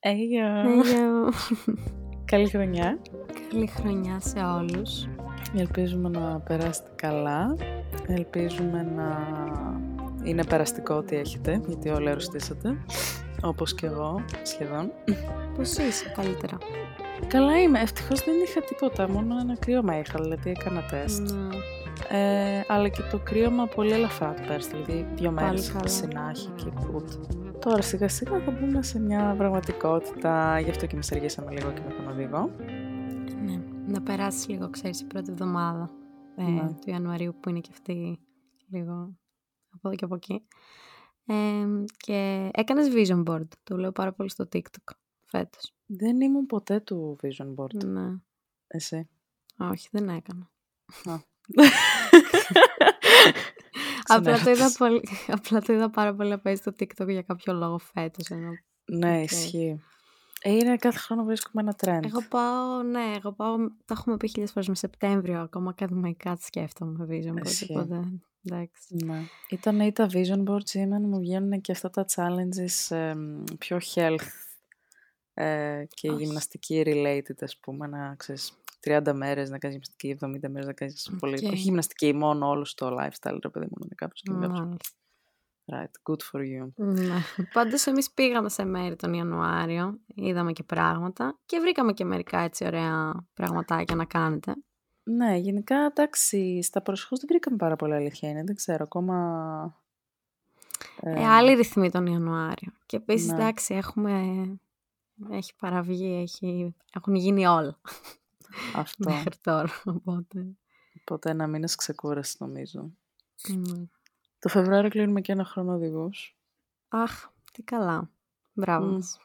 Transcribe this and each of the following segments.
Αίγιο. Αίγιο. Καλή χρονιά. Καλή χρονιά σε όλους. Ελπίζουμε να περάσετε καλά. Ελπίζουμε να είναι περαστικό ό,τι έχετε, γιατί όλοι αρρωστήσατε. Όπως και εγώ, σχεδόν. Πώς είσαι καλύτερα; Καλά είμαι. Ευτυχώς δεν είχα τίποτα, μόνο ένα κρύωμα είχα, δηλαδή έκανα τεστ. Ναι. Ε, αλλά και το κρύωμα πολύ ελαφρά το πέρασε, δηλαδή δύο Πάλι μέρες καλά. συνάχη και πουτ. Τώρα σιγά σιγά θα μπούμε σε μια πραγματικότητα, γι' αυτό και με αργήσαμε λίγο και με τον οδηγό. ναι. Να περάσεις λίγο, ξέρεις, η πρώτη εβδομάδα ε, Ναι. του Ιανουαρίου που είναι και αυτή λίγο από εδώ και από εκεί. Ε, και έκανες vision board. Το λέω πάρα πολύ στο TikTok φέτος. Δεν ήμουν ποτέ του Vision Board. Ναι. Εσύ. Όχι, δεν έκανα. Α. Απλά το, είδα Συνέχισε. πολύ, απλά το είδα πάρα πολύ να παίζει στο TikTok για κάποιο λόγο φέτος. Ενώ... Ναι, Οκ. ισχύει. Ε, είναι κάθε χρόνο βρίσκουμε ένα trend. Εγώ πάω, ναι, εγώ πάω, τα έχουμε πει χίλιες φορές με Σεπτέμβριο, ακόμα ακαδημαϊκά το σκέφτομαι vision board, Ισχύει. οπότε εντάξει. Ναι. Ήταν ή τα vision boards ή εμένα μου βγαίνουν και αυτά τα challenges εμ, πιο health ε, και Όχι. γυμναστική related ας πούμε να ξέρεις 30 μέρες να κάνεις γυμναστική, 70 μέρες να κάνεις πολύ, Οκ. όχι γυμναστική μόνο όλος το lifestyle ρε παιδί μου να είναι κάπως και κάπως. Μάλιστα. Right, good for you. Ναι. Πάντως εμείς πήγαμε σε μέρη τον Ιανουάριο, είδαμε και πράγματα και βρήκαμε και μερικά έτσι ωραία πραγματάκια να κάνετε. Ναι, γενικά εντάξει, στα προσεχώς δεν βρήκαμε πάρα πολλά αλήθεια είναι, δεν ξέρω ακόμα... Ε, άλλη ρυθμή τον Ιανουάριο. Και επίσης, ναι. εντάξει, έχουμε... Έχει παραβγεί, έχει... έχουν γίνει όλα Αυτό. μέχρι τώρα. Οπότε. Οπότε ένα μήνας ξεκούρασης νομίζω. μ. Το Φεβρουάριο κλείνουμε και ένα χρόνο οδηγούς. Αχ, τι καλά. Μπράβο Μμ. μας.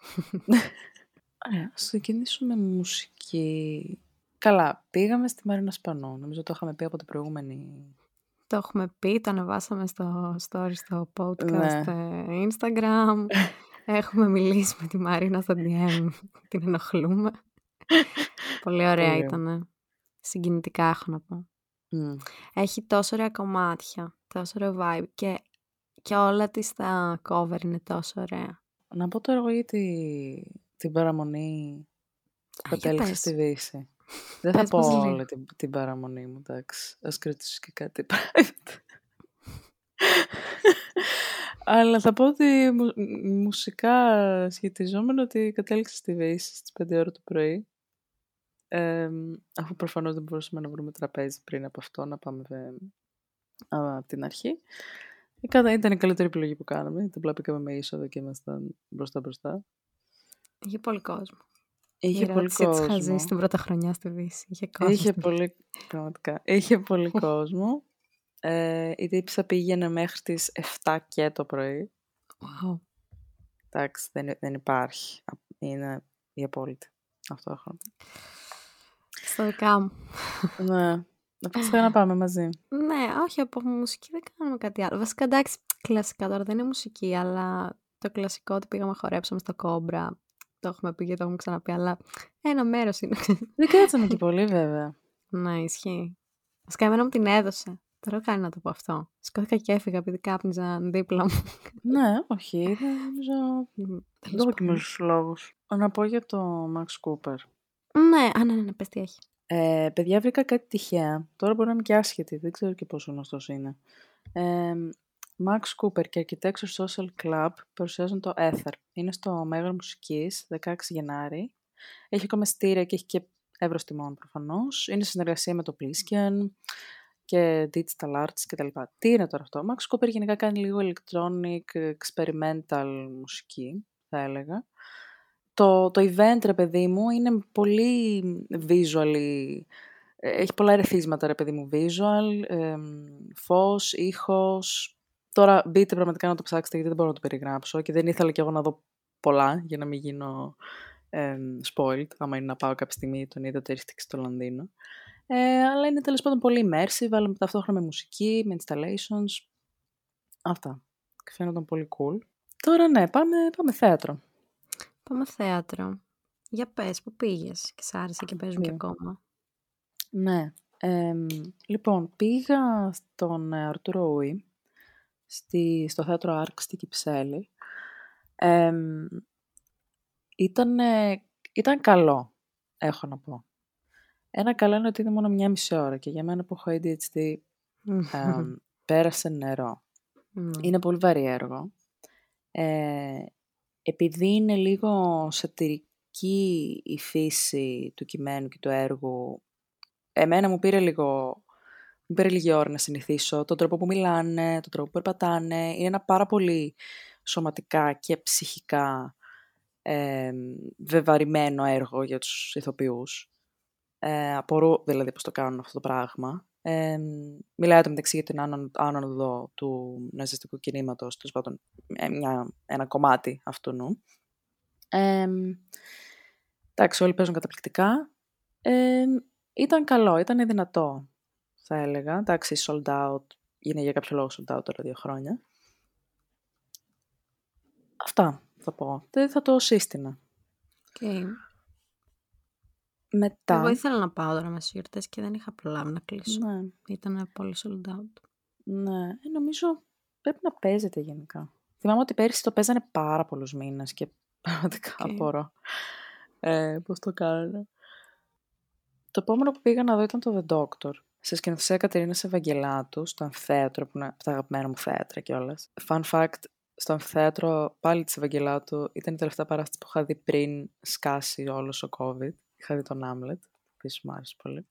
Ωραία, ας ξεκινήσουμε με μουσική. Καλά, πήγαμε στη Μαρίνα Σπανού. Νομίζω το είχαμε πει από την προηγούμενη. Το έχουμε πει, το ανεβάσαμε στο story, στο podcast, Ναι. ε, Instagram. Έχουμε μιλήσει με τη Μαρίνα στο DM, την ενοχλούμε. Πολύ ωραία Πολύ. ήταν. Συγκινητικά έχω να πω. Μμ. Έχει τόσο ωραία κομμάτια, τόσο ωραίο vibe και, και όλα της τα cover είναι τόσο ωραία. Να πω τώρα εγώ για τη- την παραμονή που Α, για κατέληξα πες. στη Δύση. Δεν θα Πες πω μας λίγο. όλη την, την παραμονή μου, εντάξει. Ας κρατήσω και κάτι private. Αλλά θα πω ότι μου- μ- μουσικά σχετιζόμενο ότι κατέληξα στη Δύση στις 5 ώρα το πρωί. Ε, αφού προφανώς δεν μπορούσαμε να βρούμε τραπέζι πριν από αυτό, να πάμε ε, α, από την αρχή. Ε, κατά- Ήταν η καλύτερη επιλογή που κάναμε. γιατί Απλά πήγαμε με είσοδο και ήμασταν μπροστά μπροστά. Είχε πολύ κόσμο. Είχε Η πολύ ερώτηση της είχα κόσμο. ζήσει την πρώτα χρονιά στη Δύση. Είχε κόσμο. Είχε στη πολύ, πραγματικά, είχε πολύ κόσμο. Ε, η τύψα πήγαινε μέχρι τις 7 και το πρωί. Wow. Εντάξει, δεν, δεν υπάρχει. Α- Είναι η απόλυτη. Αυτό έχω να πω. Στα δικά μου. Ναι. Να πας να πάμε μαζί. Ναι, όχι, από μουσική δεν κάνουμε κάτι άλλο. Βασικά, εντάξει, κλασικά τώρα δεν είναι μουσική, αλλά το κλασικό ότι πήγαμε χορέψαμε στο κόμπρα. Το έχουμε πει και το έχουμε ξαναπεί, αλλά ένα μέρος είναι. Δεν κάτσαμε και πολύ βέβαια. ναι, ισχύει. Βασικά, εμένα μου την έδωσε. Τώρα κάνει να το πω αυτό. Σκόθηκα και έφυγα επειδή κάπνιζαν δίπλα μου. ναι, όχι. Δεν νομίζω... Τέλος Δεν έχω και πάντων. μίλους λόγους. Να πω για το Max Cooper. Ναι, α, ναι, ναι, ναι, πες τι έχει. Ε, παιδιά, βρήκα κάτι τυχαία. Τώρα μπορεί να είμαι και άσχετη, δεν ξέρω και πόσο γνωστός είναι. Ε, Max Cooper και Architecture Social Club παρουσιάζουν το Ether. Είναι στο Μέγαρο Μουσικής, 16 Γενάρη. Έχει κομμεστήρια και έχει και εύρος τιμών προφανώς. Είναι σε συνεργασία με το Plisken και Digital Arts κτλ. Τι είναι τώρα αυτό; Max Cooper γενικά κάνει λίγο electronic, experimental μουσική, θα έλεγα. Το, το event, ρε παιδί μου, είναι πολύ visually, ε, έχει πολλά ερεθίσματα, ρε παιδί μου, visual, εμ, φως, ήχος. Τώρα μπείτε πραγματικά να το ψάξετε γιατί δεν μπορώ να το περιγράψω και δεν ήθελα κι εγώ να δω πολλά για να μην γίνω εμ, spoiled, άμα είναι να πάω κάποια στιγμή τον είδα το ρίχτηκε στο Λονδίνο. Ε, αλλά είναι τέλος πάντων πολύ immersive, αλλά με ταυτόχρονα με μουσική, με installations. Αυτά. Και φαίνονταν πολύ cool. Τώρα ναι, πάμε, πάμε θέατρο. Πάμε θέατρο. Για πες, πού πήγες και σ' άρεσε και παίζουν και Πήγα. ακόμα. Ναι. εμ, λοιπόν, πήγα στον ε, Αρτούρο Ούι, στη, στο θέατρο Άρκ στη Κυψέλη. Εμ, Ήταν, ήταν καλό, έχω να πω. Ένα καλό είναι ότι είναι μόνο μια μισή ώρα και για μένα που έχω ADHD πέρασε νερό. Είναι πολύ βαρύ έργο. Ε, επειδή είναι λίγο σατυρική η φύση του κειμένου και του έργου, εμένα μου πήρε λίγο, μου πήρε λίγη ώρα να συνηθίσω τον τρόπο που μιλάνε, τον τρόπο που περπατάνε. Είναι ένα πάρα πολύ σωματικά και ψυχικά ε, βεβαρημένο έργο για τους ηθοποιούς. Ε, απορώ δηλαδή πώς το κάνουν αυτό το πράγμα. Ε, μιλάει το μεταξύ για την άνοδο του ναζιστικού κινήματος, τέλος πάντων μια, ένα κομμάτι αυτού νου. Ε, εντάξει, όλοι παίζουν καταπληκτικά. Ε, ήταν καλό, ήταν δυνατό, θα έλεγα. Εντάξει, sold out, είναι για κάποιο λόγο sold out τώρα δύο χρόνια. Αυτά θα πω. Δεν θα το σύστηνα. Okay. Μετά... Εγώ ήθελα να πάω τώρα μες γιορτές και δεν είχα προλάβει να κλείσω. Ναι. Ήταν πολύ sold out. Ναι, ε, νομίζω πρέπει να παίζεται γενικά. Θυμάμαι ότι πέρυσι το παίζανε πάρα πολλούς μήνες και πραγματικά okay. απορώ ε, πώς το κάνανε. Το επόμενο που πήγα να δω ήταν το The Doctor. Σε σκηνοθεσία Κατερίνα Ευαγγελάτου, στο αμφιθέατρο, που είναι τα αγαπημένα μου θέατρα κιόλας. Fun fact, στο αμφιθέατρο πάλι της Ευαγγελάτου ήταν η τελευταία παράστασης που είχα δει πριν σκάσει όλος ο COVID. Είχα δει τον Άμλετ, επίσης μου άρεσε πολύ.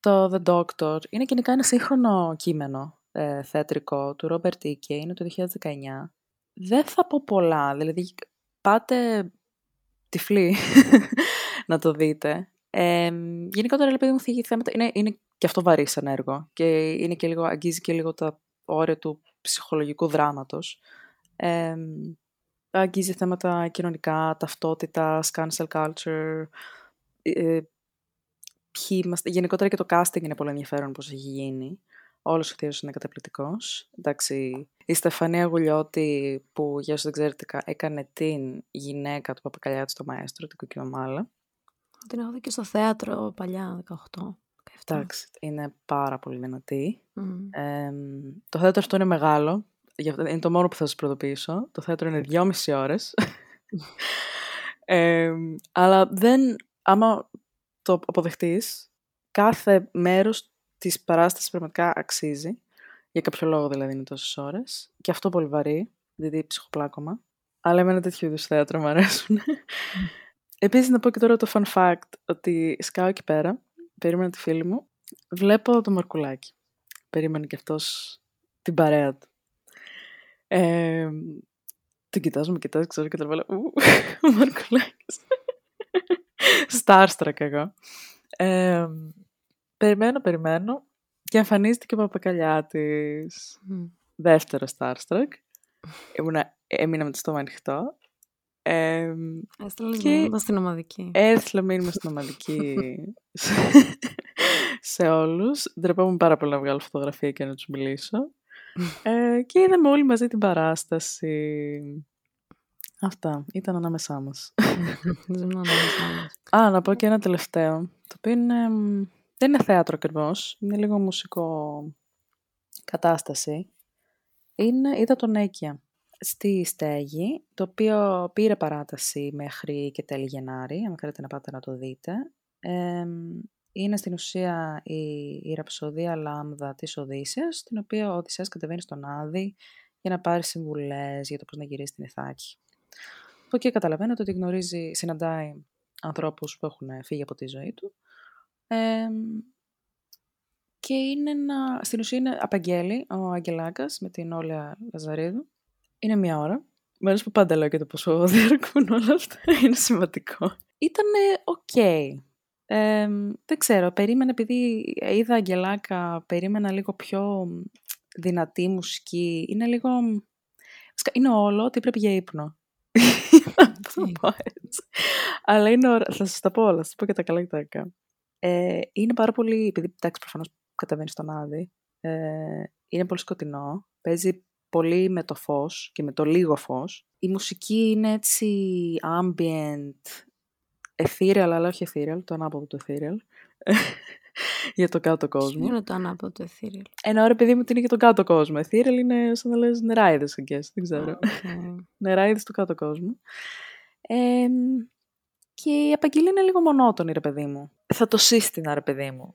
το The Doctor είναι γενικά ένα σύγχρονο κείμενο ε, θεατρικό του Ρόμπερτ Ίκε, είναι το 2019. Δεν θα πω πολλά, δηλαδή πάτε τυφλοί να το δείτε. Ε, γενικότερα, επειδή μου θίγει θέματα, είναι, είναι και αυτό βαρύ σαν έργο και είναι και λίγο, αγγίζει και λίγο τα όρια του ψυχολογικού δράματος. Ε, αγγίζει θέματα κοινωνικά, ταυτότητα, cancel culture, ε, είμαστε. Γενικότερα και το casting είναι πολύ ενδιαφέρον πώς έχει γίνει. Όλος ο θείος είναι καταπληκτικός. Εντάξει, η Στεφανία Γουλιώτη, που για όσους δεν ξέρετε έκανε την γυναίκα του Παπακαλιάτη στο Μαέστρο, την Κοκκινομάλα. Την έχω δει και στο θέατρο παλιά, 18. Εντάξει, είναι πάρα πολύ δυνατή. Ε, το θέατρο αυτό είναι μεγάλο. Είναι το μόνο που θα σας προειδοποιήσω. Το θέατρο είναι δυόμιση ώρες. ε, αλλά δεν, άμα το αποδεχτείς, κάθε μέρος της παράστασης πραγματικά αξίζει. Για κάποιο λόγο δηλαδή είναι τόσες ώρες. Και αυτό πολύ βαρύ, δηλαδή ψυχοπλάκωμα. Αλλά εμένα τέτοιο είδους θέατρο μου αρέσουν. Επίσης να πω και τώρα το fun fact ότι σκάω εκεί πέρα, περίμενα τη φίλη μου, βλέπω το Μαρκουλάκι. Περίμενε και αυτός την παρέα του. Ε, τον κοιτάζω, με κοιτάζει, ξέρω και τον βάλω. Ου, ο Μαρκουλάκης. Starstruck εγώ. Ε, περιμένω, περιμένω και εμφανίστηκε ο Παπακαλιάτης. Mm. Δεύτερο Starstruck. Ήμουνα, έμεινα με το στόμα ανοιχτό. Ε, Έστειλες και... μήνυμα στην ομαδική. Έστειλε μήνυμα στην ομαδική σε όλους. Ντρεπόμουν πάρα πολύ να βγάλω φωτογραφία και να τους μιλήσω. Ε, και είδαμε όλοι μαζί την παράσταση. Αυτά. Ήταν ανάμεσά μας. Α, να πω και ένα τελευταίο. Το οποίο είναι... Δεν είναι θέατρο ακριβώς. Είναι λίγο μουσικό κατάσταση. Είναι, είδα τον Έκια στη στέγη, το οποίο πήρε παράταση μέχρι και τέλη Γενάρη, αν θέλετε να πάτε να το δείτε. Είναι στην ουσία η, η ραψοδία λάμδα της Οδύσσιας, στην οποία ο Οδυσσέας κατεβαίνει στον Άδη για να πάρει συμβουλές για το πώς να γυρίσει την Ιθάκη. Από εκεί καταλαβαίνετε ότι γνωρίζει, συναντάει ανθρώπους που έχουν φύγει από τη ζωή του. και είναι ένα, στην ουσία είναι απαγγέλει ο Αγγελάκας με την Όλια Λαζαρίδου είναι μία ώρα. Μ' αρέσει που πάντα λέω και το πόσο διαρκούν όλα αυτά. Είναι σημαντικό. Ήτανε οκ. Δεν ξέρω, περίμενα επειδή είδα Αγγελάκα, περίμενα λίγο πιο δυνατή μουσική. Είναι λίγο... Είναι όλο ό,τι πρέπει για ύπνο. θα πω έτσι. Αλλά είναι ωραία. Θα σας τα πω όλα, θα σας πω και τα καλά και τα κακά. Ε, είναι πάρα πολύ, επειδή εντάξει προφανώς καταβαίνει στον Άδη, ε, είναι πολύ σκοτεινό. Παίζει πολύ με το φως και με το λίγο φως. Η μουσική είναι έτσι ambient, ethereal, αλλά όχι ethereal, το ανάποδο του ethereal. για το κάτω κόσμο. Ποιο είναι το ανάποδο του Ethereal; Ένα ώρα παιδί μου ότι είναι για τον κάτω κόσμο. Ethereal είναι σαν να λες νεράιδες, I guess. Δεν ξέρω. Okay. νεράιδες του κάτω κόσμου. Ε, και η απαγγελία είναι λίγο μονότονη, ρε παιδί μου. Θα το σύστηνα, ρε παιδί μου.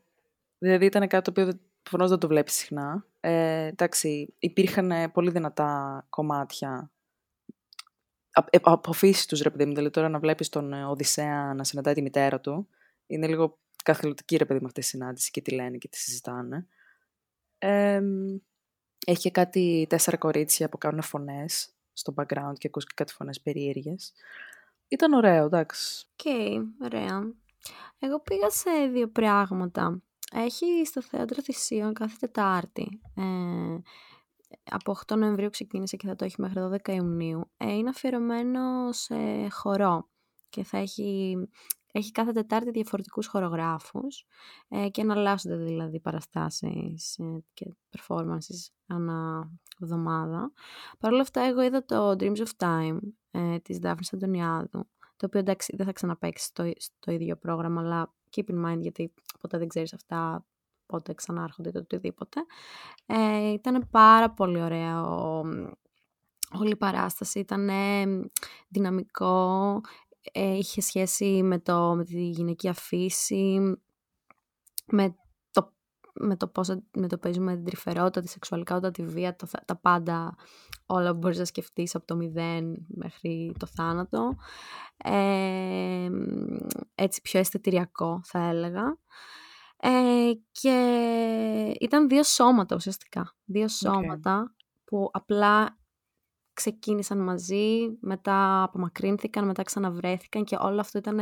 Δηλαδή ήταν κάτι το οποίο προφανώς δεν το βλέπεις συχνά. Ε, εντάξει, υπήρχαν πολύ δυνατά κομμάτια ε, από φύση τους, ρε παιδί μου. Δηλαδή τώρα να βλέπεις τον ε, Οδυσσέα να συναντάει τη μητέρα του. Είναι λίγο καθελωτική, ρε παιδί μου, αυτή η συνάντηση και τι λένε και τι συζητάνε. Ε, έχει και κάτι τέσσερα κορίτσια που κάνουν φωνές στο background και ακούς και κάτι φωνές περίεργες. Ήταν ωραίο, εντάξει. Ok, okay, ωραία. Εγώ πήγα σε δύο πράγματα. Έχει στο Θέατρο Θησείον κάθε Τετάρτη. Ε, από 8 Νοεμβρίου ξεκίνησε και θα το έχει μέχρι 12 Ιουνίου. Ε, είναι αφιερωμένο σε χορό και θα έχει, έχει κάθε Τετάρτη διαφορετικούς χορογράφους ε, και εναλλάσσονται δηλαδή παραστάσεις ε, και performances ανά εβδομάδα. Παρ' όλα αυτά εγώ είδα το Dreams of Time ε, της Δάφνης Αντωνιάδου το οποίο εντάξει δεν θα ξαναπαίξει στο, στο ίδιο πρόγραμμα αλλά keep in mind γιατί ποτέ δεν ξέρεις αυτά πότε ξανάρχονται το οτιδήποτε. Ε, ήταν πάρα πολύ ωραία όλη η παράσταση, ήταν δυναμικό, ε, είχε σχέση με, το, με τη γυναικεία φύση, με το, με το πώς με το παίζουμε την τρυφερότητα, τη σεξουαλικότητα, τη βία, το, τα πάντα όλα που μπορείς να σκεφτείς από το μηδέν μέχρι το θάνατο. Ε, έτσι πιο αισθητηριακό θα έλεγα. Ε, και ήταν δύο σώματα ουσιαστικά. Δύο σώματα που απλά ξεκίνησαν μαζί, μετά απομακρύνθηκαν, μετά ξαναβρέθηκαν και όλο αυτό ήταν...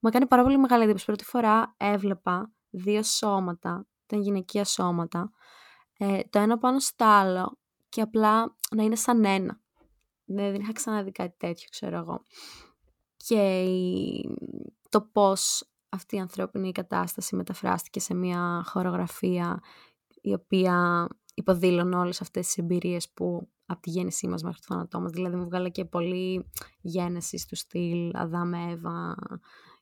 Μου έκανε πάρα πολύ μεγάλη εντύπωση. Πρώτη φορά έβλεπα δύο σώματα, ήταν γυναικεία σώματα, ε, το ένα πάνω στο άλλο και απλά να είναι σαν ένα. Ναι, δεν είχα ξαναδεί κάτι τέτοιο, ξέρω εγώ. Και το πώς αυτή η ανθρώπινη κατάσταση μεταφράστηκε σε μια χορογραφία η οποία υποδήλωνε όλες αυτές τις εμπειρίες που από τη γέννησή μας μέχρι το θάνατό μας. Δηλαδή μου βγάλε και πολύ γέννηση στο στυλ Αδάμ Εύα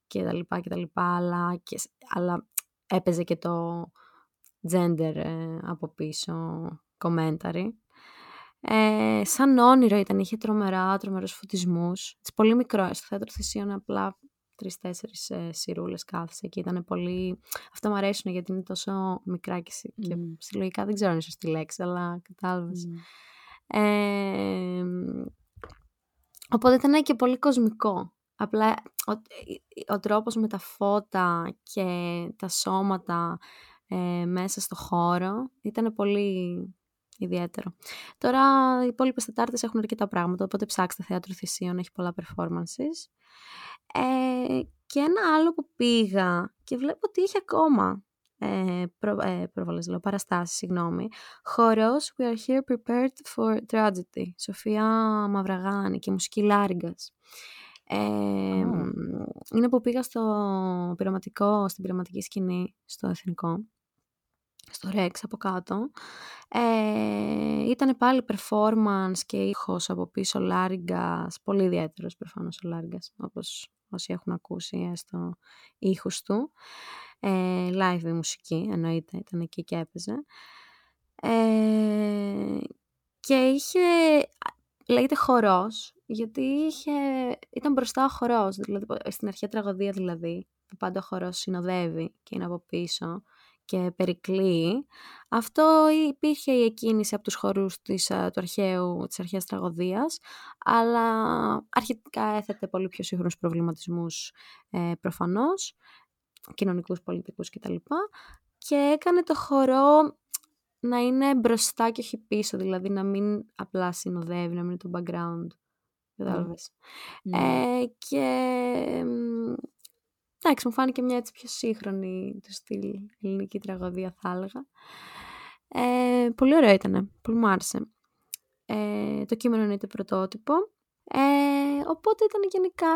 και τα λοιπά και τα λοιπά, αλλά, και, αλλά έπαιζε και το gender ε, από πίσω commentary. Ε, σαν όνειρο ήταν, είχε τρομερά, τρομερούς φωτισμούς. Πολύ μικρό, στο θέατρο θυσίων απλά τρει-τέσσερι ε, σιρούλες κάθεσαι και ήταν πολύ. Αυτό μου αρέσουν γιατί είναι τόσο μικρά και, και συλλογικά δεν ξέρω αν είναι σωστή λέξη, αλλά κατάλαβες. Ε, οπότε ήταν και πολύ κοσμικό. Απλά ο, ο τρόπος με τα φώτα και τα σώματα ε, μέσα στο χώρο ήταν πολύ ιδιαίτερο. Τώρα οι υπόλοιπες Τετάρτες έχουν αρκετά πράγματα, οπότε ψάξτε θέατρο θυσίων, έχει πολλά performances. Ε, και ένα άλλο που πήγα και βλέπω ότι είχε ακόμα ε, προ, ε, προβολές, λέω, παραστάσεις, συγγνώμη. Χορός We are here prepared for tragedy. Σοφία Μαυραγάνη και μουσική Λάριγκας. Ε, Είναι που πήγα στο πειραματικό, στην πειραματική σκηνή, στο εθνικό, στο Rex από κάτω. Ε, ήταν πάλι performance και ήχος από πίσω Λάριγκας, πολύ ιδιαίτερος προφανώς ο Λάριγκας, όπως όσοι έχουν ακούσει έστω ήχους του. Ε, live η μουσική, εννοείται, ήταν εκεί και έπαιζε. Ε, και είχε, λέγεται χορός, γιατί είχε, ήταν μπροστά ο χορός, δηλαδή, στην αρχαία τραγωδία δηλαδή, που πάντα ο χορός συνοδεύει και είναι από πίσω και περικλεί. Αυτό υπήρχε η εκκίνηση από τους χορούς της, του αρχαίου, της αρχαίας τραγωδίας, αλλά αρχικά έθετε πολύ πιο σύγχρονους προβληματισμούς ε, προφανώς, κοινωνικούς, πολιτικούς κτλ. Και έκανε το χορό να είναι μπροστά και όχι πίσω, δηλαδή να μην απλά συνοδεύει, να μην είναι το background. Κατάλαβες. Mm. Ε, και Εντάξει, μου φάνηκε μια έτσι πιο σύγχρονη του στυλ ελληνική τραγωδία θα έλεγα. Ε, πολύ ωραίο ήταν, πολύ μου άρεσε. Ε, το κείμενο είναι το πρωτότυπο. Ε, οπότε ήταν γενικά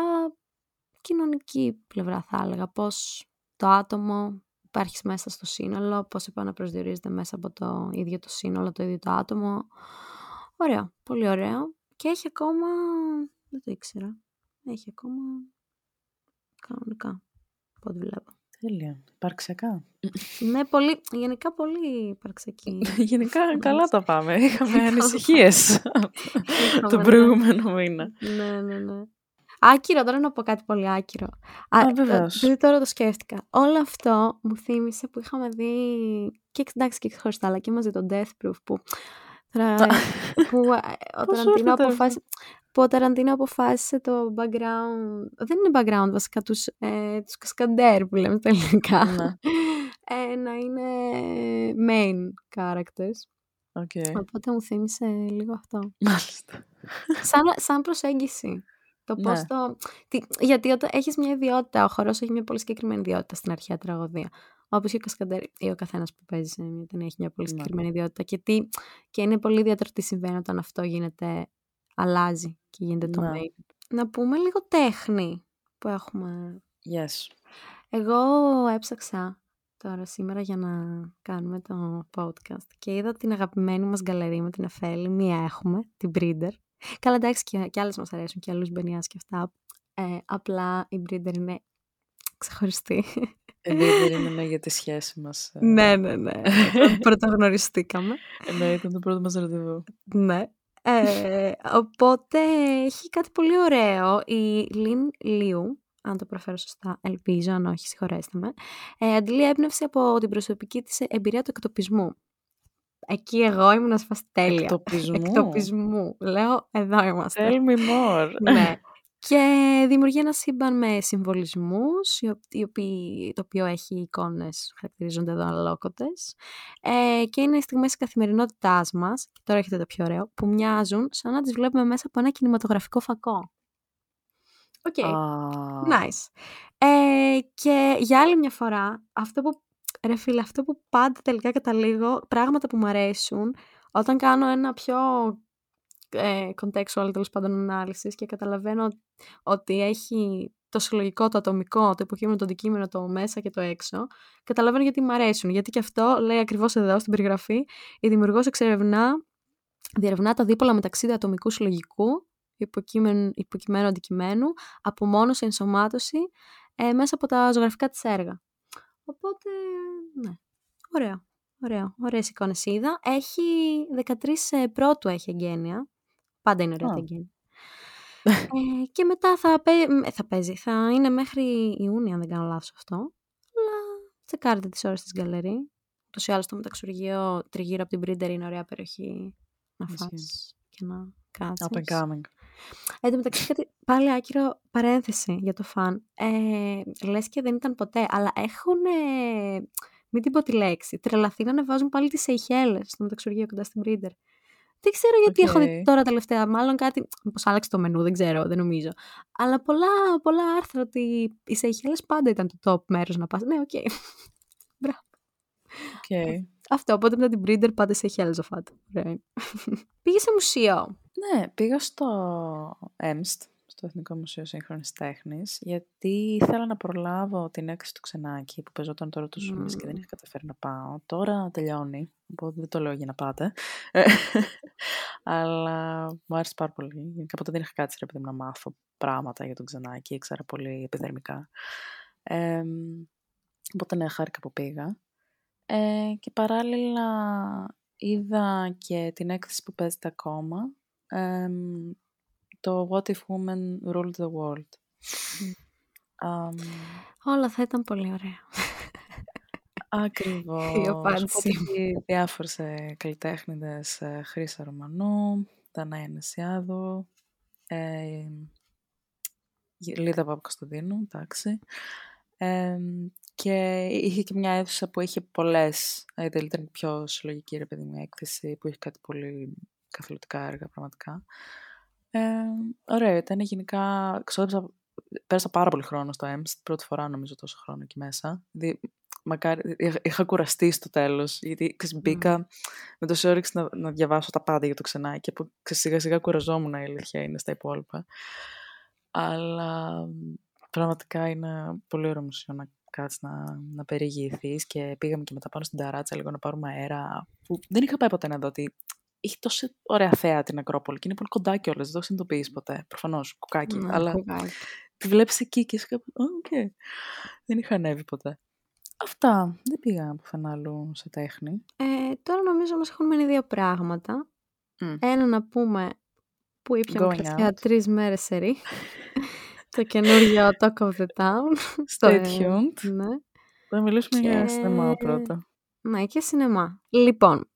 κοινωνική πλευρά θα έλεγα. Πώς το άτομο υπάρχει μέσα στο σύνολο, πώς επαναπροσδιορίζεται μέσα από το ίδιο το σύνολο, το ίδιο το άτομο. Ωραίο, πολύ ωραίο. Και έχει ακόμα, δεν το ήξερα, έχει ακόμα κανονικά από ό,τι βλέπω. Τέλεια. Υπαρξιακά. ναι, πολύ, γενικά πολύ υπαρξιακή. γενικά καλά τα πάμε. Είχαμε ανησυχίες τον προηγούμενο μήνα. ναι, ναι, ναι. Άκυρο, τώρα να πω κάτι πολύ άκυρο. Α, βεβαίως. Δηλαδή τώρα το σκέφτηκα. Όλο αυτό μου θύμισε που είχαμε δει και εντάξει και ξεχωριστά, αλλά και μαζί τον Death Proof που Τώρα, που ο Ταραντίνο αποφάσισε, που ο Ταραντίνο αποφάσισε το background, δεν είναι background βασικά, τους, ε, τους κασκαντέρ που λέμε στα ελληνικά, ναι. ε, να είναι main characters. Okay. Οπότε μου θύμισε λίγο αυτό. Μάλιστα. Σαν, σαν προσέγγιση. Το ναι. πώς το... Τι, γιατί όταν έχεις μια ιδιότητα, ο χορός έχει μια πολύ συγκεκριμένη ιδιότητα στην αρχαία τραγωδία. Όπως και ο Κασκαντέρ ή ο καθένας που παίζει σε μια ταινία έχει μια πολύ ναι. συγκεκριμένη ιδιότητα. Και, τι, και είναι πολύ ιδιαίτερο τι συμβαίνει όταν αυτό γίνεται, αλλάζει και γίνεται το ναι. Να πούμε λίγο τέχνη που έχουμε. Yes. Εγώ έψαξα τώρα σήμερα για να κάνουμε το podcast και είδα την αγαπημένη μας γκαλερί με την Εφέλη. Μία έχουμε, την Breeder. Καλά εντάξει και, και άλλες μας αρέσουν και άλλους μπενιάς και αυτά. Ε, απλά η Breeder είναι ξεχωριστή. Δεν είναι για τη σχέση μας. Ε. ναι, ναι, ναι. Πρωτογνωριστήκαμε. ναι, ήταν το πρώτο μας ραντεβού. Ναι. Ε, οπότε έχει κάτι πολύ ωραίο. Η Λιν Λιου, αν το προφέρω σωστά, ελπίζω, αν όχι, συγχωρέστε με, ε, αντιλεί έμπνευση από την προσωπική της εμπειρία του εκτοπισμού. Εκεί εγώ ήμουν ασφαλή τέλεια. Εκτοπισμού; Εκτοπισμού. Λέω, εδώ είμαστε. Tell me more. ναι. Και δημιουργεί ένα σύμπαν με συμβολισμούς, το οποίο έχει εικόνες, χαρακτηρίζονται εδώ αλόκοτες. Ε, και είναι στιγμές της καθημερινότητάς μας, και τώρα έχετε το πιο ωραίο, που μοιάζουν σαν να τις βλέπουμε μέσα από ένα κινηματογραφικό φακό. Ok. Okay. Nice. Ε, και για άλλη μια φορά, αυτό που, ρε φίλε, αυτό που πάντα τελικά καταλήγω, πράγματα που μου αρέσουν, όταν κάνω ένα πιο ε, contextual τέλος πάντων ανάλυση και καταλαβαίνω ότι έχει το συλλογικό, το ατομικό, το υποκείμενο, το αντικείμενο, το μέσα και το έξω. Καταλαβαίνω γιατί μου αρέσουν. Γιατί και αυτό λέει ακριβώς εδώ στην περιγραφή. Η δημιουργός εξερευνά, διερευνά τα δίπολα μεταξύ του ατομικού συλλογικού, υποκείμενου, υποκειμένου αντικειμένου, από μόνος σε ενσωμάτωση ε, μέσα από τα ζωγραφικά της έργα. Οπότε, ναι. Ωραία. Ωραία. Ωραίες εικόνες είδα. Έχει 13 ε, πρώτου έχει εγγένεια. Πάντα είναι ωραία oh. ε, και μετά θα, θα παίζει. Θα είναι μέχρι Ιούνιο, αν δεν κάνω λάθος αυτό. Αλλά τσεκάρετε τις ώρες της γκαλερί. Ούτως ή άλλως το μεταξουργείο τριγύρω από την Μπρίντερ είναι ωραία περιοχή να φας και να κάτσεις. Up and coming. Εν τω μεταξύ, κάτι πάλι άκυρο παρένθεση για το φαν. Ε, λες και δεν ήταν ποτέ, αλλά έχουν, ε, μην την πω τη λέξη, τρελαθεί να ανεβάζουν πάλι τις Σεϊχέλες στο μεταξουργείο κοντά στην Μπρίντερ. Δεν ξέρω γιατί έχω δει τώρα τελευταία. Μάλλον κάτι. Πώ άλλαξε το μενού, δεν ξέρω, δεν νομίζω. Αλλά πολλά, πολλά άρθρα ότι οι Σεϊχέλες πάντα ήταν το top μέρος να πας. Ναι, οκ. Okay. Μπράβο. Okay. Αυτό, οπότε μετά την Breeder πάντα σε Σεϊχέλε ο Φάτ. Πήγε σε μουσείο. Ναι, πήγα στο Έμστ στο Εθνικό Μουσείο Σύγχρονης Τέχνης, γιατί ήθελα να προλάβω την έκθεση του Ξενάκη που παίζονταν τώρα το mm. και δεν είχα καταφέρει να πάω. Τώρα τελειώνει, οπότε δεν το λέω για να πάτε. Αλλά μου άρεσε πάρα πολύ. Γενικά ποτέ δεν είχα κάτσει ρε, να μάθω πράγματα για τον Ξενάκη, ήξερα πολύ επιδερμικά. Ε, οπότε ναι, χάρηκα που πήγα. Ε, και παράλληλα είδα και την έκθεση που παίζεται ακόμα, ε, το What If Women Ruled the World. Um, Όλα θα ήταν πολύ ωραία. Ακριβώς. Η απάντηση. Διάφορες ε, καλλιτέχνηδες, ε, Χρύσα Ρωμανού, Δανάη Νεσιάδου, ε, Λίδα Παπακοστοδίνου, εντάξει. Ε, και είχε και μια αίθουσα που είχε πολλές, δηλαδή ήταν πιο συλλογική ρε παιδί μου έκθεση, που είχε κάτι πολύ καθολικά έργα πραγματικά. Ε, ωραίο ήταν. Γενικά, ξόδεψα, πέρασα πάρα πολύ χρόνο στο EMS. Πρώτη φορά νομίζω τόσο χρόνο εκεί μέσα. Δηλαδή, μακάρι, είχα κουραστεί στο τέλος, γιατί μπήκα με το όρεξη να, να διαβάσω τα πάντα για το ξενάκι, που σιγά σιγά κουραζόμουν η αλήθεια είναι στα υπόλοιπα. Αλλά πραγματικά είναι πολύ ωραίο μουσείο να κάτσεις να, να περιηγηθείς και πήγαμε και μετά πάνω στην ταράτσα λίγο να πάρουμε αέρα που δεν είχα πάει ποτέ να δω ότι έχει τόσο ωραία θέα την Ακρόπολη και είναι πολύ κοντά κιόλας. Δεν το συνειδητοποιεί ποτέ. Προφανώς, κουκάκι. Ναι, αλλά τη βλέπεις εκεί και είσαι κάπου. Οκ. Δεν είχα ανέβει ποτέ. Αυτά. Δεν πήγα πουθενά άλλο σε τέχνη. Ε, τώρα νομίζω μας έχουν μείνει δύο πράγματα. Μμ. Ένα να πούμε που ήπιαμε Going κρασιά out. τρεις μέρες σερί. το καινούριο Talk of the Town. Στο- Stay tuned. Ναι. Θα μιλήσουμε για Και- σινεμά πρώτα. Ναι, και σινεμά. Λοιπόν,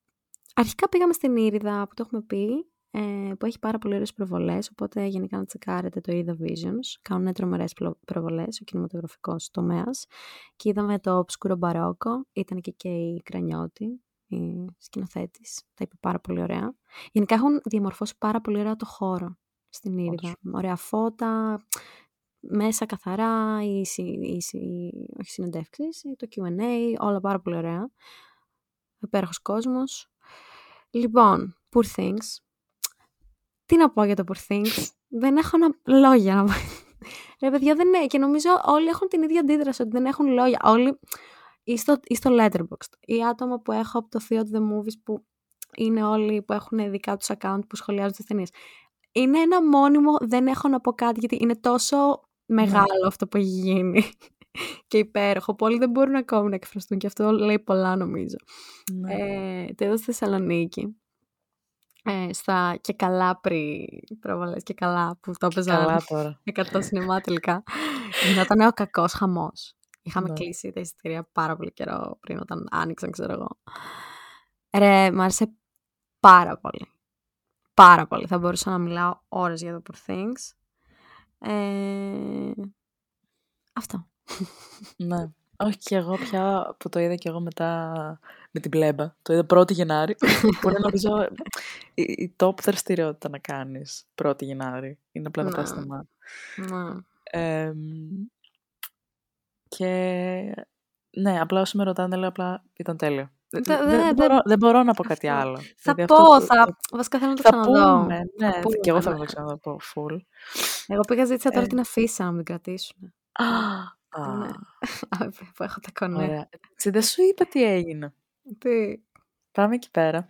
αρχικά πήγαμε στην Ήριδα που το έχουμε πει, ε, που έχει πάρα πολύ ωραίες προβολές, οπότε γενικά να τσεκάρετε το Ήριδα Visions. Κάνουν τρομερές πλο- προβολές, ο κινηματογραφικός τομέας. Και είδαμε το Obscuro Barocco, ήταν και, και η Κρανιώτη, η σκηνοθέτης, τα είπε πάρα πολύ ωραία. Γενικά έχουν διαμορφώσει πάρα πολύ ωραία το χώρο στην Ήριδα. Όντως. Ωραία φώτα, μέσα καθαρά, οι, συ- οι, συ- όχι συνεντεύξεις, το Q&A, όλα πάρα πολύ ωραία. Υπέροχος κόσμος. Λοιπόν, Poor Things. Τι να πω για το Poor Things; δεν έχω να... λόγια να πω. Ρε παιδιά, δεν είναι. Και νομίζω όλοι έχουν την ίδια αντίδραση, ότι δεν έχουν λόγια. Όλοι ή στο, ή στο Letterboxd. Οι άτομα που έχω από το Theater The Movies που είναι όλοι που έχουν δικά τους account που σχολιάζουν τις ταινίες. Είναι ένα μόνιμο, δεν έχω να πω κάτι, γιατί είναι τόσο μεγάλο αυτό που έχει γίνει και υπέροχο, που όλοι δεν μπορούν ακόμη να εκφραστούν και αυτό λέει πολλά νομίζω. Ναι. Ε, το είδα στη Θεσσαλονίκη. Ε, στα και καλά πριν προβολές και καλά που το έπαιζαν Καλά τώρα. 100 σινεμά τελικά. Γινόταν ο κακός χαμός. Είχαμε Ναι. κλείσει τα εισιτήρια πάρα πολύ καιρό πριν όταν άνοιξαν, ξέρω εγώ. Ρε, μ' άρεσε πάρα πολύ. Πάρα πολύ. Θα μπορούσα να μιλάω ώρες για το Poor Things. Ε, αυτό. Ναι. Όχι και εγώ πια που το είδα και εγώ μετά με την πλέμπα. Το είδα 1η Γενάρη. που είναι νομίζω η, η top δραστηριότητα να κάνεις 1η Γενάρη. Είναι απλά να Ναι. πας σινεμά. Ναι. Εμ, και ναι, απλά όσοι με ρωτάνε λέω απλά ήταν τέλειο. Δεν, Δε- δεν- δε- δεν δε- μπορώ, δεν μπορώ να πω κάτι Αυτό. άλλο. Θα Δηλαδή πω, αυτό που- θα... Βασικά θέλω να το θα ξαναδώ. πούμε, ναι, πούμε, και εγώ θα ναι. το ξαναδώ full. Εγώ πήγα ζήτησα τώρα Ε. την αφίσα να μην την κρατήσουν. Α, Ναι. που έχω τα κονέ. ωραία. Έτσι, δεν σου είπα τι έγινε; Τι; Πάμε εκεί πέρα.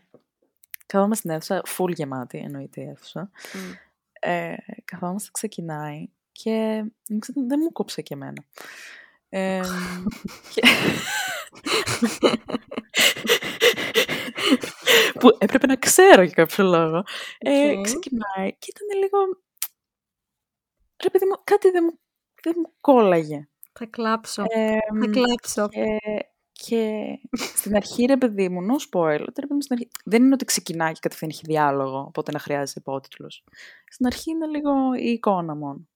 Καθόμαστε στην αίθουσα, full γεμάτη εννοείται η αίθουσα. Μμ. Ε, καθόμαστε, ξεκινάει και δεν ξέρω, δεν μου κόψε και εμένα. Ε, και... που έπρεπε να ξέρω για κάποιο λόγο. Ε, Οκ. Ξεκινάει και ήταν λίγο... Ρε παιδί μου, κάτι δεν μου, δεν μου κόλλαγε. Θα κλάψω. Ε, Θα κλάψω. και, και στην αρχή, ρε παιδί μου, no spoil, ότι, ρε παιδί μου, στην αρχή, δεν είναι ότι ξεκινάει και κατευθείαν έχει διάλογο, οπότε να χρειάζεται υπότιτλος. Στην αρχή είναι λίγο η εικόνα μόνο.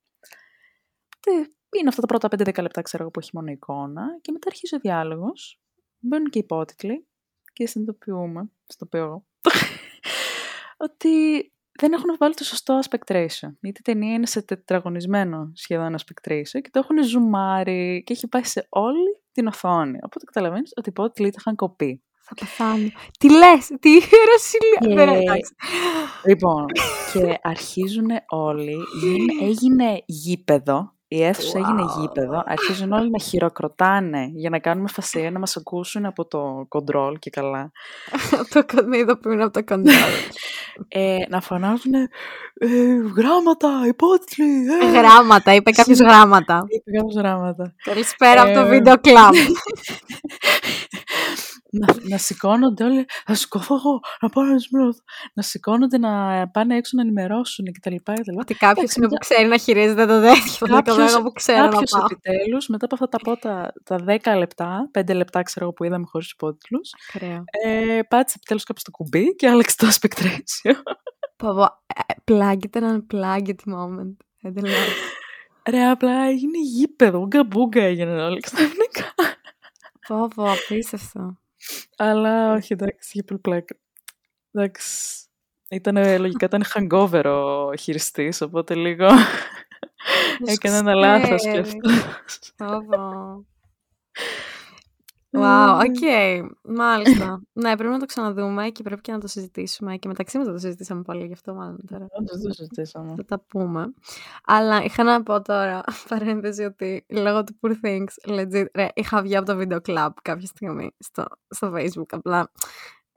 Οπότε είναι αυτά τα πρώτα 5-10 λεπτά, ξέρω εγώ, που έχει μόνο εικόνα και μετά αρχίζει ο διάλογος, μπαίνουν και οι υπότιτλοι και συνειδητοποιούμε, στο πω εγώ, ότι δεν έχουν βάλει το σωστό aspect ratio. Γιατί η ταινία είναι σε τετραγωνισμένο σχεδόν aspect ratio και το έχουν ζουμάρει και έχει πάει σε όλη την οθόνη. Οπότε καταλαβαίνεις ότι οι υπότιτλοι το είχαν κοπεί. Θα πεθάνω. Τι λες, τι ιεροσυλία. Και- Δεν εντάξει. Λοιπόν, και αρχίζουν όλοι, γίν- έγινε γήπεδο, η αίθουσα έγινε Wow. γήπεδο, αρχίζουν όλοι να χειροκροτάνε για να κάνουμε φασία, να μας ακούσουν από το κοντρόλ και καλά. το κο- με ειδοποιούν από το κοντρόλ. Ε, να φωνάζουν ε, γράμματα, υπότιτλοι, ε, γράμματα, είπε κάποιος γράμματα. Είπε κάποιες γράμματα. Καλησπέρα από το Ε, βίντεο κλαμπ. να, να σηκώνονται όλοι, θα σηκωθώ εγώ, να πάω να τους να σηκώνονται να πάνε έξω να ενημερώσουν κτλ. κτλ. Ότι κάποιος Εντάξει, είναι που μετά- ξέρει να χειρίζεται το τέτοιο. Δεν Κάποιος- εγώ που ξέρω να Κάποιος πάω. επιτέλους, μετά από αυτά τα πρώτα τα 10 λεπτά, 5 λεπτά ξέρω εγώ που είδαμε χωρίς υπότιτλους, Κρέο. ε, πάτησε επιτέλους κάποιος το κουμπί και άλλαξε το aspect ratio. Πω, πω, ε, Plugged and unplugged moment. Εντελώς. Ρε, απλά έγινε γήπεδο, ουγκα μπούγκα έγιναν όλοι ξαφνικά. Πω, πω, απίστευτο. Αλλά όχι, εντάξει, είχε πολύ πλάκα. Εντάξει, ήταν, λογικά ήταν hangover ο χειριστής, οπότε λίγο έκανε ένα λάθος και ξέρει. αυτό. Πω, πω. Wow, ok. Μάλιστα. ναι, πρέπει να το ξαναδούμε και πρέπει και να το συζητήσουμε. Και μεταξύ μας θα το συζητήσαμε πολύ, γι' αυτό μάλλον τώρα. Όντως δεν συζητήσαμε. Θα τα πούμε. Αλλά είχα να πω τώρα, παρένθεση, ότι λόγω του Poor Things, legit, ρε, είχα βγει από το βίντεο club κάποια στιγμή στο, στο facebook. Απλά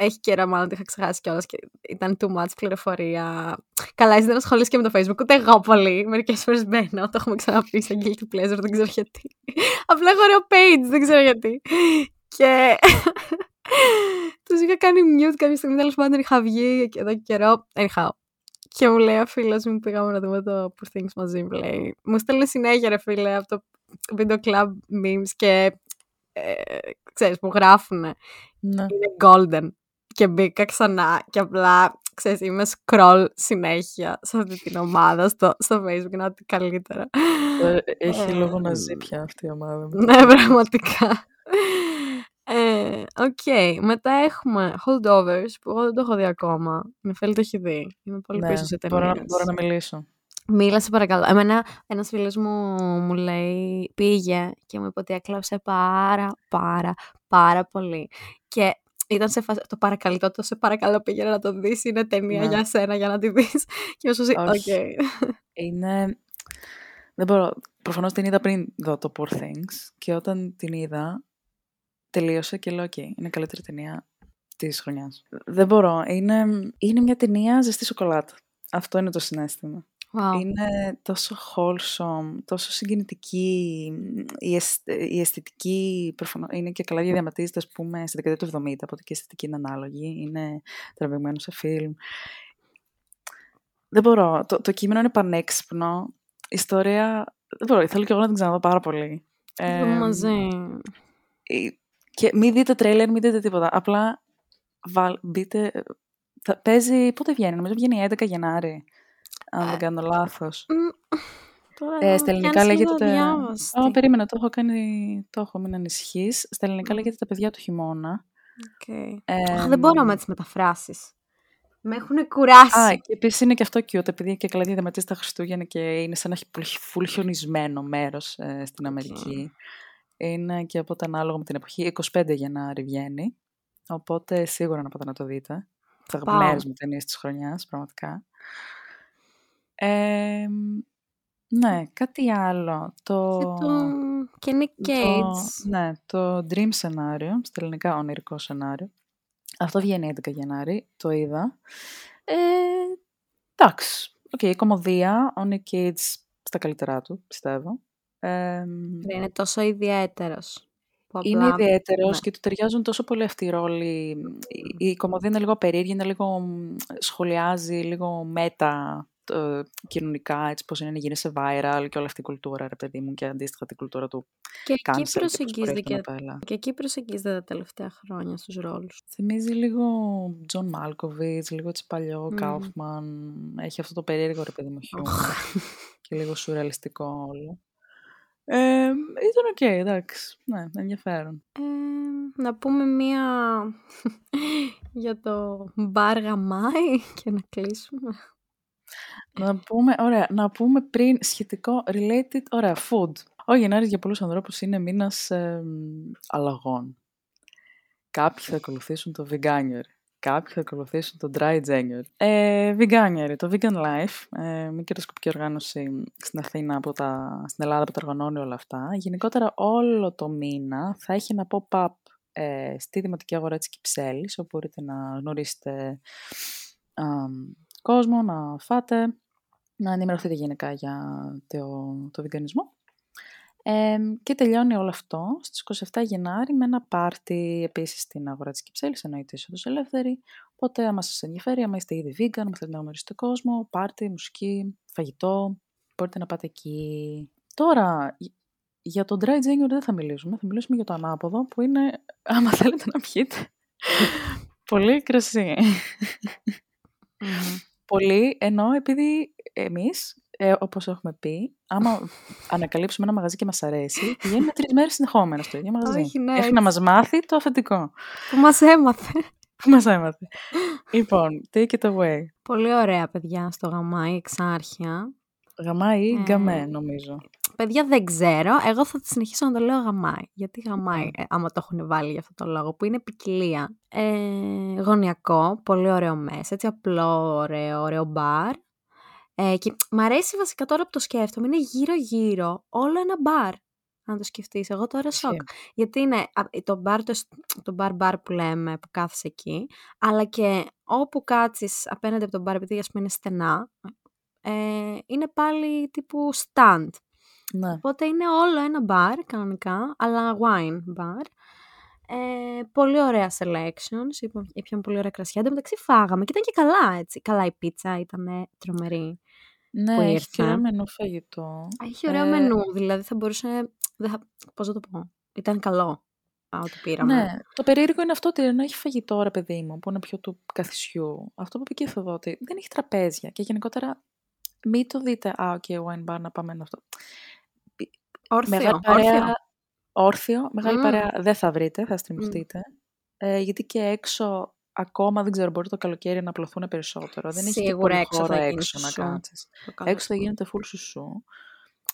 έχει καιρό μάλλον το είχα ξεχάσει κιόλας και ήταν too much πληροφορία. Καλά, εσύ δεν ασχολείσαι και με το Facebook, ούτε εγώ πολύ. Μερικές φορές μπαίνω, το έχουμε ξαναπεί σαν guilty pleasure, δεν ξέρω γιατί. Απλά έχω ωραίο page, δεν ξέρω γιατί. Και τους είχα κάνει mute κάποια στιγμή, τέλος πάντων είχα βγει εδώ και καιρό. Anyhow. Και μου λέει ο φίλος μου, πήγαμε να δούμε το Poor Things μαζί μου. Λέει, μου στέλνει συνέχεια, ρε φίλε, από το video club memes και ε, ξέρεις που γράφουν ναι. είναι golden και μπήκα ξανά και απλά ξέρεις είμαι scroll συνέχεια σε αυτή την ομάδα στο, στο facebook να ό,τι καλύτερα ε, έχει λόγο να ζει πια αυτή η ομάδα ναι πραγματικά ε, Ok, okay. μετά έχουμε Holdovers που εγώ δεν το έχω δει ακόμα. Με φίλοι το έχει δει. Είμαι πολύ ναι, πίσω σε ταινίες. Μπορώ, μπορώ να μιλήσω. Μίλα σε παρακαλώ. Εμένα ένας φίλος μου μου λέει πήγε και μου είπε ότι έκλαψε πάρα πάρα πάρα πολύ. Και ήταν σε φάση, το παρακαλώ, το σε παρακαλώ πήγαινε να το δεις, είναι ταινία ναι. για σένα για να τη δεις. Και σου ok. Okay. Είναι... Δεν μπορώ. Προφανώς την είδα πριν δω το Poor Things και όταν την είδα τελείωσε και λέω, ok, okay, είναι καλύτερη ταινία της χρονιάς. Δεν μπορώ. Είναι, είναι μια ταινία ζεστή σοκολάτα. Αυτό είναι το συνέστημα. Είναι τόσο wholesome, τόσο συγκινητική, η, η αισθητική είναι και καλά διαδραματίζεται, ας πούμε, στη δεκαετία του 70, οπότε και η αισθητική είναι ανάλογη, είναι τραβηγμένο σε φιλμ. Δεν μπορώ, το, το κείμενο είναι πανέξυπνο, η ιστορία, δεν μπορώ, θέλω και εγώ να την ξαναδώ πάρα πολύ. Ε, μαζί. Και μην δείτε τρέιλερ, μην δείτε τίποτα, απλά βάλ, μπείτε, θα, παίζει, πότε βγαίνει, νομίζω βγαίνει 11 Γενάρη αν δεν κάνω λάθος. Τώρα ε, στα ελληνικά λέγεται. Ω, περίμενα, το έχω κάνει. Το έχω, μην ανησυχείς. Στα ελληνικά λέγεται Τα παιδιά του χειμώνα. Okay. Ε, δεν μπορώ με τις μεταφράσεις. Με έχουν κουράσει. Α, και επίσης είναι και αυτό cute, επειδή και καλά διαδραματίζει τα Χριστούγεννα και είναι σαν ένα πολύ χιονισμένο μέρος ε, στην Αμερική. Είναι και οπότε ανάλογα με την εποχή. 25 Γενάρη βγαίνει. Οπότε σίγουρα να πάτε να το δείτε. Θα αγαπημένες μου ταινίες της χρονιάς, πραγματικά ναι, κάτι άλλο. Το... Και το Nick Cage. ναι, το Dream Scenario, στα ελληνικά ονειρικό σενάριο. Αυτό βγαίνει 11 Γενάρη, το είδα. Ε, εντάξει, ok, okay, κωμωδία, ο Nick Cage στα καλύτερά του, πιστεύω. Ε, είναι τόσο ιδιαίτερος. Είναι ιδιαίτερος ναι. και του ταιριάζουν τόσο πολύ αυτοί οι ρόλοι. Η, η κωμωδία είναι λίγο περίεργη, είναι λίγο σχολιάζει, λίγο μέτα ε, κοινωνικά, έτσι πώς είναι να γίνεσαι viral και όλη αυτή η κουλτούρα, ρε παιδί μου, και αντίστοιχα την κουλτούρα του και εκεί προσεγγίζεται και, και εκεί προσεγγίζεται τα τελευταία χρόνια στους ρόλους. Θυμίζει λίγο Τζον Μάλκοβιτς, λίγο έτσι παλιό, μμ. έχει αυτό το περίεργο, ρε παιδί μου, χιούμορ και λίγο σουρεαλιστικό όλο. Ε, ήταν ok, okay, εντάξει. Ναι, ενδιαφέρον. Ε, να πούμε μία για το μπαρ Gamay και να κλείσουμε. Να πούμε, ωραία, να πούμε πριν σχετικό related, ωραία, food. Ο Γενάρης για πολλούς ανθρώπους είναι μήνας ε, αλλαγών. Κάποιοι θα ακολουθήσουν το Veganuary. Κάποιοι θα ακολουθήσουν το Dry January. Ε, Veganuary, το Vegan Life, ε, μη κερδοσκοπική οργάνωση στην Αθήνα, από τα, στην Ελλάδα που τα οργανώνει όλα αυτά. Γενικότερα όλο το μήνα θα έχει ένα pop-up ε, στη Δημοτική Αγορά της Κυψέλης, όπου μπορείτε να γνωρίσετε κόσμο, να φάτε, να ενημερωθείτε γενικά για το, το βιγκανισμό. και τελειώνει όλο αυτό στις 27 Γενάρη με ένα πάρτι επίσης στην αγορά της Κυψέλης, εννοείται είσοδος ελεύθερη. Οπότε άμα σας ενδιαφέρει, άμα είστε ήδη vegan, άμα θέλετε να γνωρίσετε κόσμο, πάρτι, μουσική, φαγητό, μπορείτε να πάτε εκεί. Τώρα, για το dry January δεν θα μιλήσουμε, θα μιλήσουμε για το ανάποδο που είναι, άμα θέλετε να πιείτε, πολύ κρασί. Πολύ, ενώ επειδή εμείς, ε, όπως έχουμε πει, άμα ανακαλύψουμε ένα μαγαζί και μας αρέσει, πηγαίνουμε τρεις μέρες συνεχόμενα στο ίδιο μαγαζί. Όχι, ναι, Έχει να μας μάθει το αφεντικό. Που μας έμαθε. Που μας έμαθε. λοιπόν, take it away. Πολύ ωραία, παιδιά, στο γαμάι εξάρχεια. Γαμάι ή ε, γκαμέ, νομίζω. Παιδιά δεν ξέρω. Εγώ θα συνεχίσω να το λέω γαμάι. Γιατί γαμάι, ε, άμα το έχουν βάλει για αυτό το λόγο, που είναι ποικιλία. Ε, γωνιακό, πολύ ωραίο μέσα, έτσι απλό, ωραίο, ωραίο μπαρ. Ε, και μ' αρέσει βασικά τώρα που το σκέφτομαι, είναι γύρω-γύρω όλο ένα μπαρ. Αν το σκεφτείς. Εγώ τώρα Ισχύει. σοκ. Γιατί είναι α, το μπαρ, το, το μπαρ μπαρ που λέμε, που κάθεσαι εκεί, αλλά και όπου κάτσεις απέναντι από τον μπαρ, επειδή ας πούμε είναι στενά, ε, είναι πάλι τύπου stand. Ναι. Οπότε είναι όλο ένα μπαρ κανονικά, αλλά wine bar. Ε, πολύ ωραία selections, είπα- ήπιαμε πολύ ωραία κρασιά. Εν τω μεταξύ φάγαμε και ήταν και καλά έτσι. Καλά η πίτσα ήταν τρομερή. Ναι, που έχει ήρθε. και ωραίο μενού φαγητό. Έχει ωραίο Ε, μενού, δηλαδή θα μπορούσε, δεν θα, πώς να το πω, ήταν καλό α, ό,τι πήραμε. Ναι, το περίεργο είναι αυτό ότι ενώ έχει φαγητό, ρε παιδί μου, που είναι πιο του καθισιού, αυτό που είπε και η Θοδότη, δεν έχει τραπέζια. Και γενικότερα, μην το δείτε, α, ok, wine bar, να πάμε να αυτό. Όρθιο, Μεγάλη παρέα, όρθιο. όρθιο, μεγάλη Μμμ. παρέα δεν θα βρείτε, θα στριμωχτείτε. Ε, γιατί και έξω, ακόμα δεν ξέρω, μπορεί το καλοκαίρι να απλωθούν περισσότερο. Δεν έχει και Σίγουρα πολύ έξω χώρο θα γίνει έξω να σουσού. κάτσεις. Το καλό. Έξω θα γίνεται full σουσού.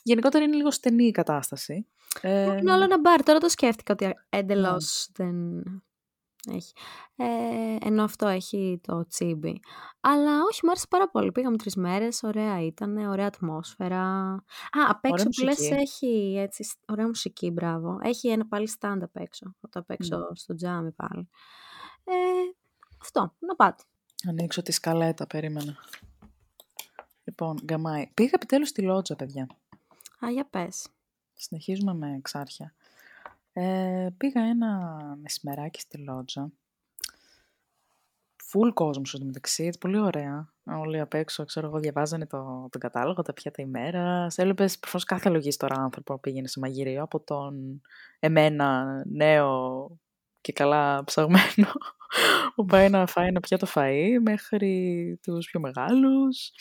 Γενικότερα είναι λίγο στενή η κατάσταση. Ε, Είναι όλο ένα μπαρ. Τώρα το σκέφτηκα ότι εντελώς δεν έχει. Ε, ενώ αυτό έχει το τσίμπι. Αλλά όχι, μου άρεσε πάρα πολύ. Πήγαμε τρεις μέρες, ωραία ήταν, ωραία ατμόσφαιρα. Α, απ' έξω που λες μουσική. έχει έτσι, σ- ωραία μουσική, μπράβο. Έχει ένα πάλι stand απ' έξω. Από το απ' έξω Ναι. στο τζάμι πάλι. Ε, αυτό, να πάτε. Ανοίξω τη σκαλέτα, περίμενα. Λοιπόν, γκαμάι. Πήγα επιτέλους στη Λότζα, παιδιά. Α, για πες. Συνεχίζουμε με εξάρχεια. Ε, πήγα ένα μεσημεράκι στη Λότζα. Φουλ κόσμος στο μεταξύ, πολύ ωραία. Όλοι απ' έξω, ξέρω εγώ, διαβάζανε το, τον κατάλογο, τα πιάτα ημέρα. Έβλεπε προφανώς κάθε λογής τώρα άνθρωπο πήγαινε σε μαγειρίο από τον εμένα νέο και καλά ψαγμένο που πάει να φάει ένα πιάτο φαΐ μέχρι τους πιο μεγάλους.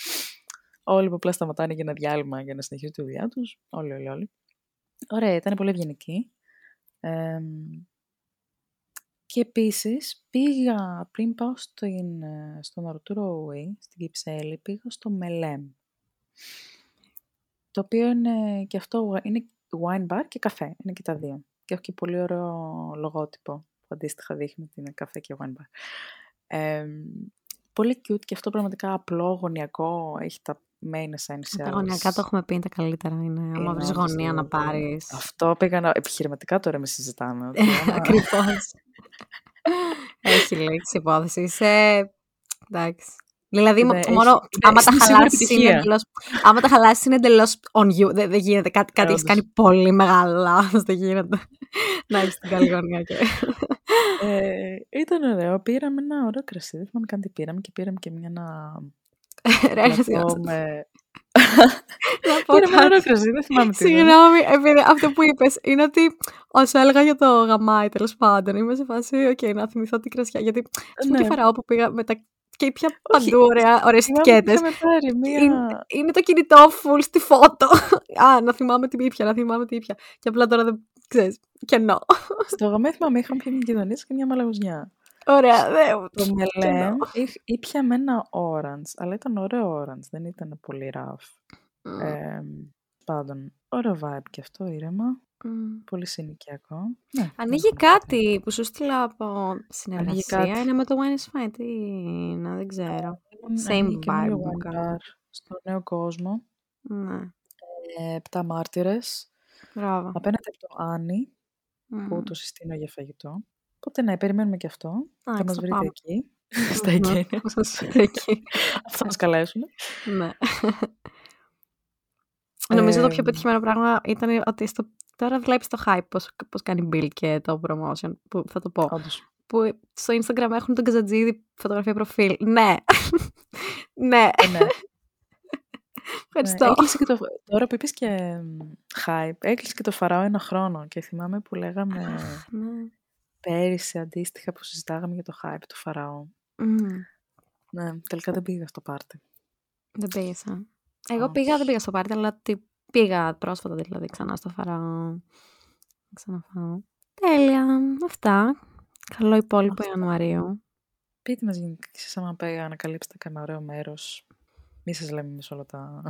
Όλοι που απλά σταματάνε για ένα διάλειμμα για να συνεχίσουν τη δουλειά τους. Όλοι, όλοι, όλοι. Ωραία, ήταν πολύ ευγενική. Εμ, και επίσης πήγα, πριν πάω στην, ε, στον Αρτούρο Ουί, στην Κυψέλη, πήγα στο Μελέμ. Το οποίο είναι και αυτό, είναι wine bar και καφέ, είναι και τα δύο. Και έχει και πολύ ωραίο λογότυπο που αντίστοιχα δείχνει ότι είναι καφέ και wine bar. Εμ, πολύ cute και αυτό πραγματικά απλό, γωνιακό, έχει τα main essentials. Τα γωνιακά το έχουμε πει είναι τα καλύτερα. Είναι, άμα Είναι βρεις όντως γωνία να λίγο- πάρεις. Αυτό πήγα να... Επιχειρηματικά τώρα με συζητάμε. ότι άμα- Ακριβώς. Έχει λήξει η υπόθεση. Είσαι... Εντάξει. Δηλαδή, Ναι, έχει- μόνο είναι- άμα τα είναι σίγουρα χαλάσει είναι επιτυχία. εντελώς... άμα τα χαλάσεις είναι εντελώς on you. Δεν, δεν γίνεται. Κάτι, κάτι έχεις Όντως. κάνει πολύ μεγάλο λάθος. Δεν γίνεται. να έχεις την καλή γωνία και... Ε, ήταν ωραίο. Πήραμε ένα ωραίο κρασί. Δεν θυμάμαι καν τι πήραμε και πήραμε και μια να... Ρε, να συγγνώμη. πω με... Να πω Πήραμε ένα κάτι. ωραίο κρασί. Δεν θυμάμαι τι είναι. Συγγνώμη, επειδή αυτό που είπες είναι ότι όσο έλεγα για το γαμάι τέλος πάντων, είμαι σε φάση, οκ, να θυμηθώ την κρασιά. Γιατί την πρώτη Ναι. φορά που πήγα με τα. και πια Όχι, παντού ωραία, ωραίες Θυμάμαι ότι ετικέτες. είχαμε πάρει μια... Είναι, είναι το κινητό full στη φώτο. Α, να θυμάμαι τι ήπια, να θυμάμαι τι ήπια. Και απλά τώρα δεν ξέρεις, κενό. Στο γαμέ θυμάμαι είχαμε πιει μια γειτονίτσα και μια μαλαγουζιά. Ωραία, δε, Το κενό. μελέμ είχ- ήπια με ένα orange, αλλά ήταν ωραίο orange, δεν ήταν πολύ rough. Μμ, Ε, πάντων, ωραίο vibe και αυτό, ήρεμα. μμ. Πολύ συνοικιακό. Ναι, δεν Ανοίγει έχουμε κάτι. κάτι που σου στείλα από συνεργασία. κάτι. Είναι με το Wine is Fine. Τι είναι, δεν ξέρω. Λοιπόν, Same ανοίγει καινούριο vibe μου wine κάνει. bar στο νέο κόσμο. Ναι, Ε, επτά μάρτυρες. μπράβο. Απέναντι από το Άννη, που Μμ. το συστήνω για φαγητό. Οπότε ναι, περιμένουμε και αυτό. Θα Εντάξει, μας θα βρείτε πάμε. εκεί. Στα Μμμ. εγγένεια σας. Εκεί. θα μας καλέσουν. Ναι. Νομίζω το πιο Ε, πετυχημένο πράγμα ήταν ότι στο... τώρα βλέπεις το hype πώς, πώς κάνει Bill και το promotion, που θα το πω. Όντως. Που στο Instagram έχουν τον Καζατζίδη φωτογραφία προφίλ. Ναι. ναι. Ε, ναι. Ναι, Ευχαριστώ. έκλεισε και το, τώρα που είπες και μ, hype, έκλεισε και το φαράω ένα χρόνο και θυμάμαι που λέγαμε Ναι. Πέρυσι αντίστοιχα που συζητάγαμε για το hype του φαράω. Μμ. Ναι, τελικά δεν πήγα στο πάρτι. Δεν πήγες, α. Εγώ Όχι. πήγα, δεν πήγα στο πάρτι, αλλά τι, πήγα πρόσφατα δηλαδή ξανά στο φαράω. Να Ξαναφάω. Τέλεια. Αυτά. Καλό υπόλοιπο Αυτά. Ιανουαρίου. Πείτε μας γενικά και εσείς άμα πάει ανακαλύψετε κανένα ωραίο μέρος. Μη σας λέμε εμείς όλα τα,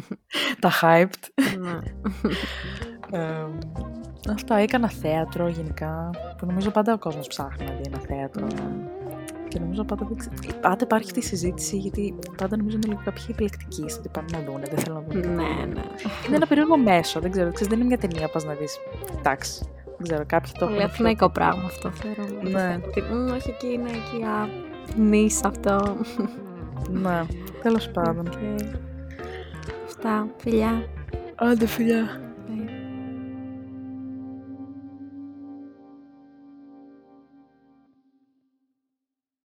τα hyped. ναι. Ε, αυτά, έκανα θέατρο γενικά, που νομίζω πάντα ο κόσμος ψάχνει να δει ένα θέατρο. Ναι. Και νομίζω πάντα, δεν ξε- πάντα υπάρχει τη συζήτηση, γιατί πάντα νομίζω είναι λίγο κάποιοι επιλεκτικοί στο τι πάνε να δουν, δεν θέλουν να δουν. τίποτα. Ναι, ναι. Είναι ένα περίεργο μέσο, δεν ξέρω. Ξέρεις, δεν είναι μια ταινία πας να δεις. Εντάξει. Δεν ξέρω, κάποιοι το Πολύ έχουν πιο- αθηναϊκό πράγμα αυτό θεωρώ. Ναι. Ότι, «Μμ, όχι εκεί είναι, εκεί α, νης αυτό. Ναι, τέλος πάντων. Οκ. Αυτά, φιλιά. Άντε φιλιά.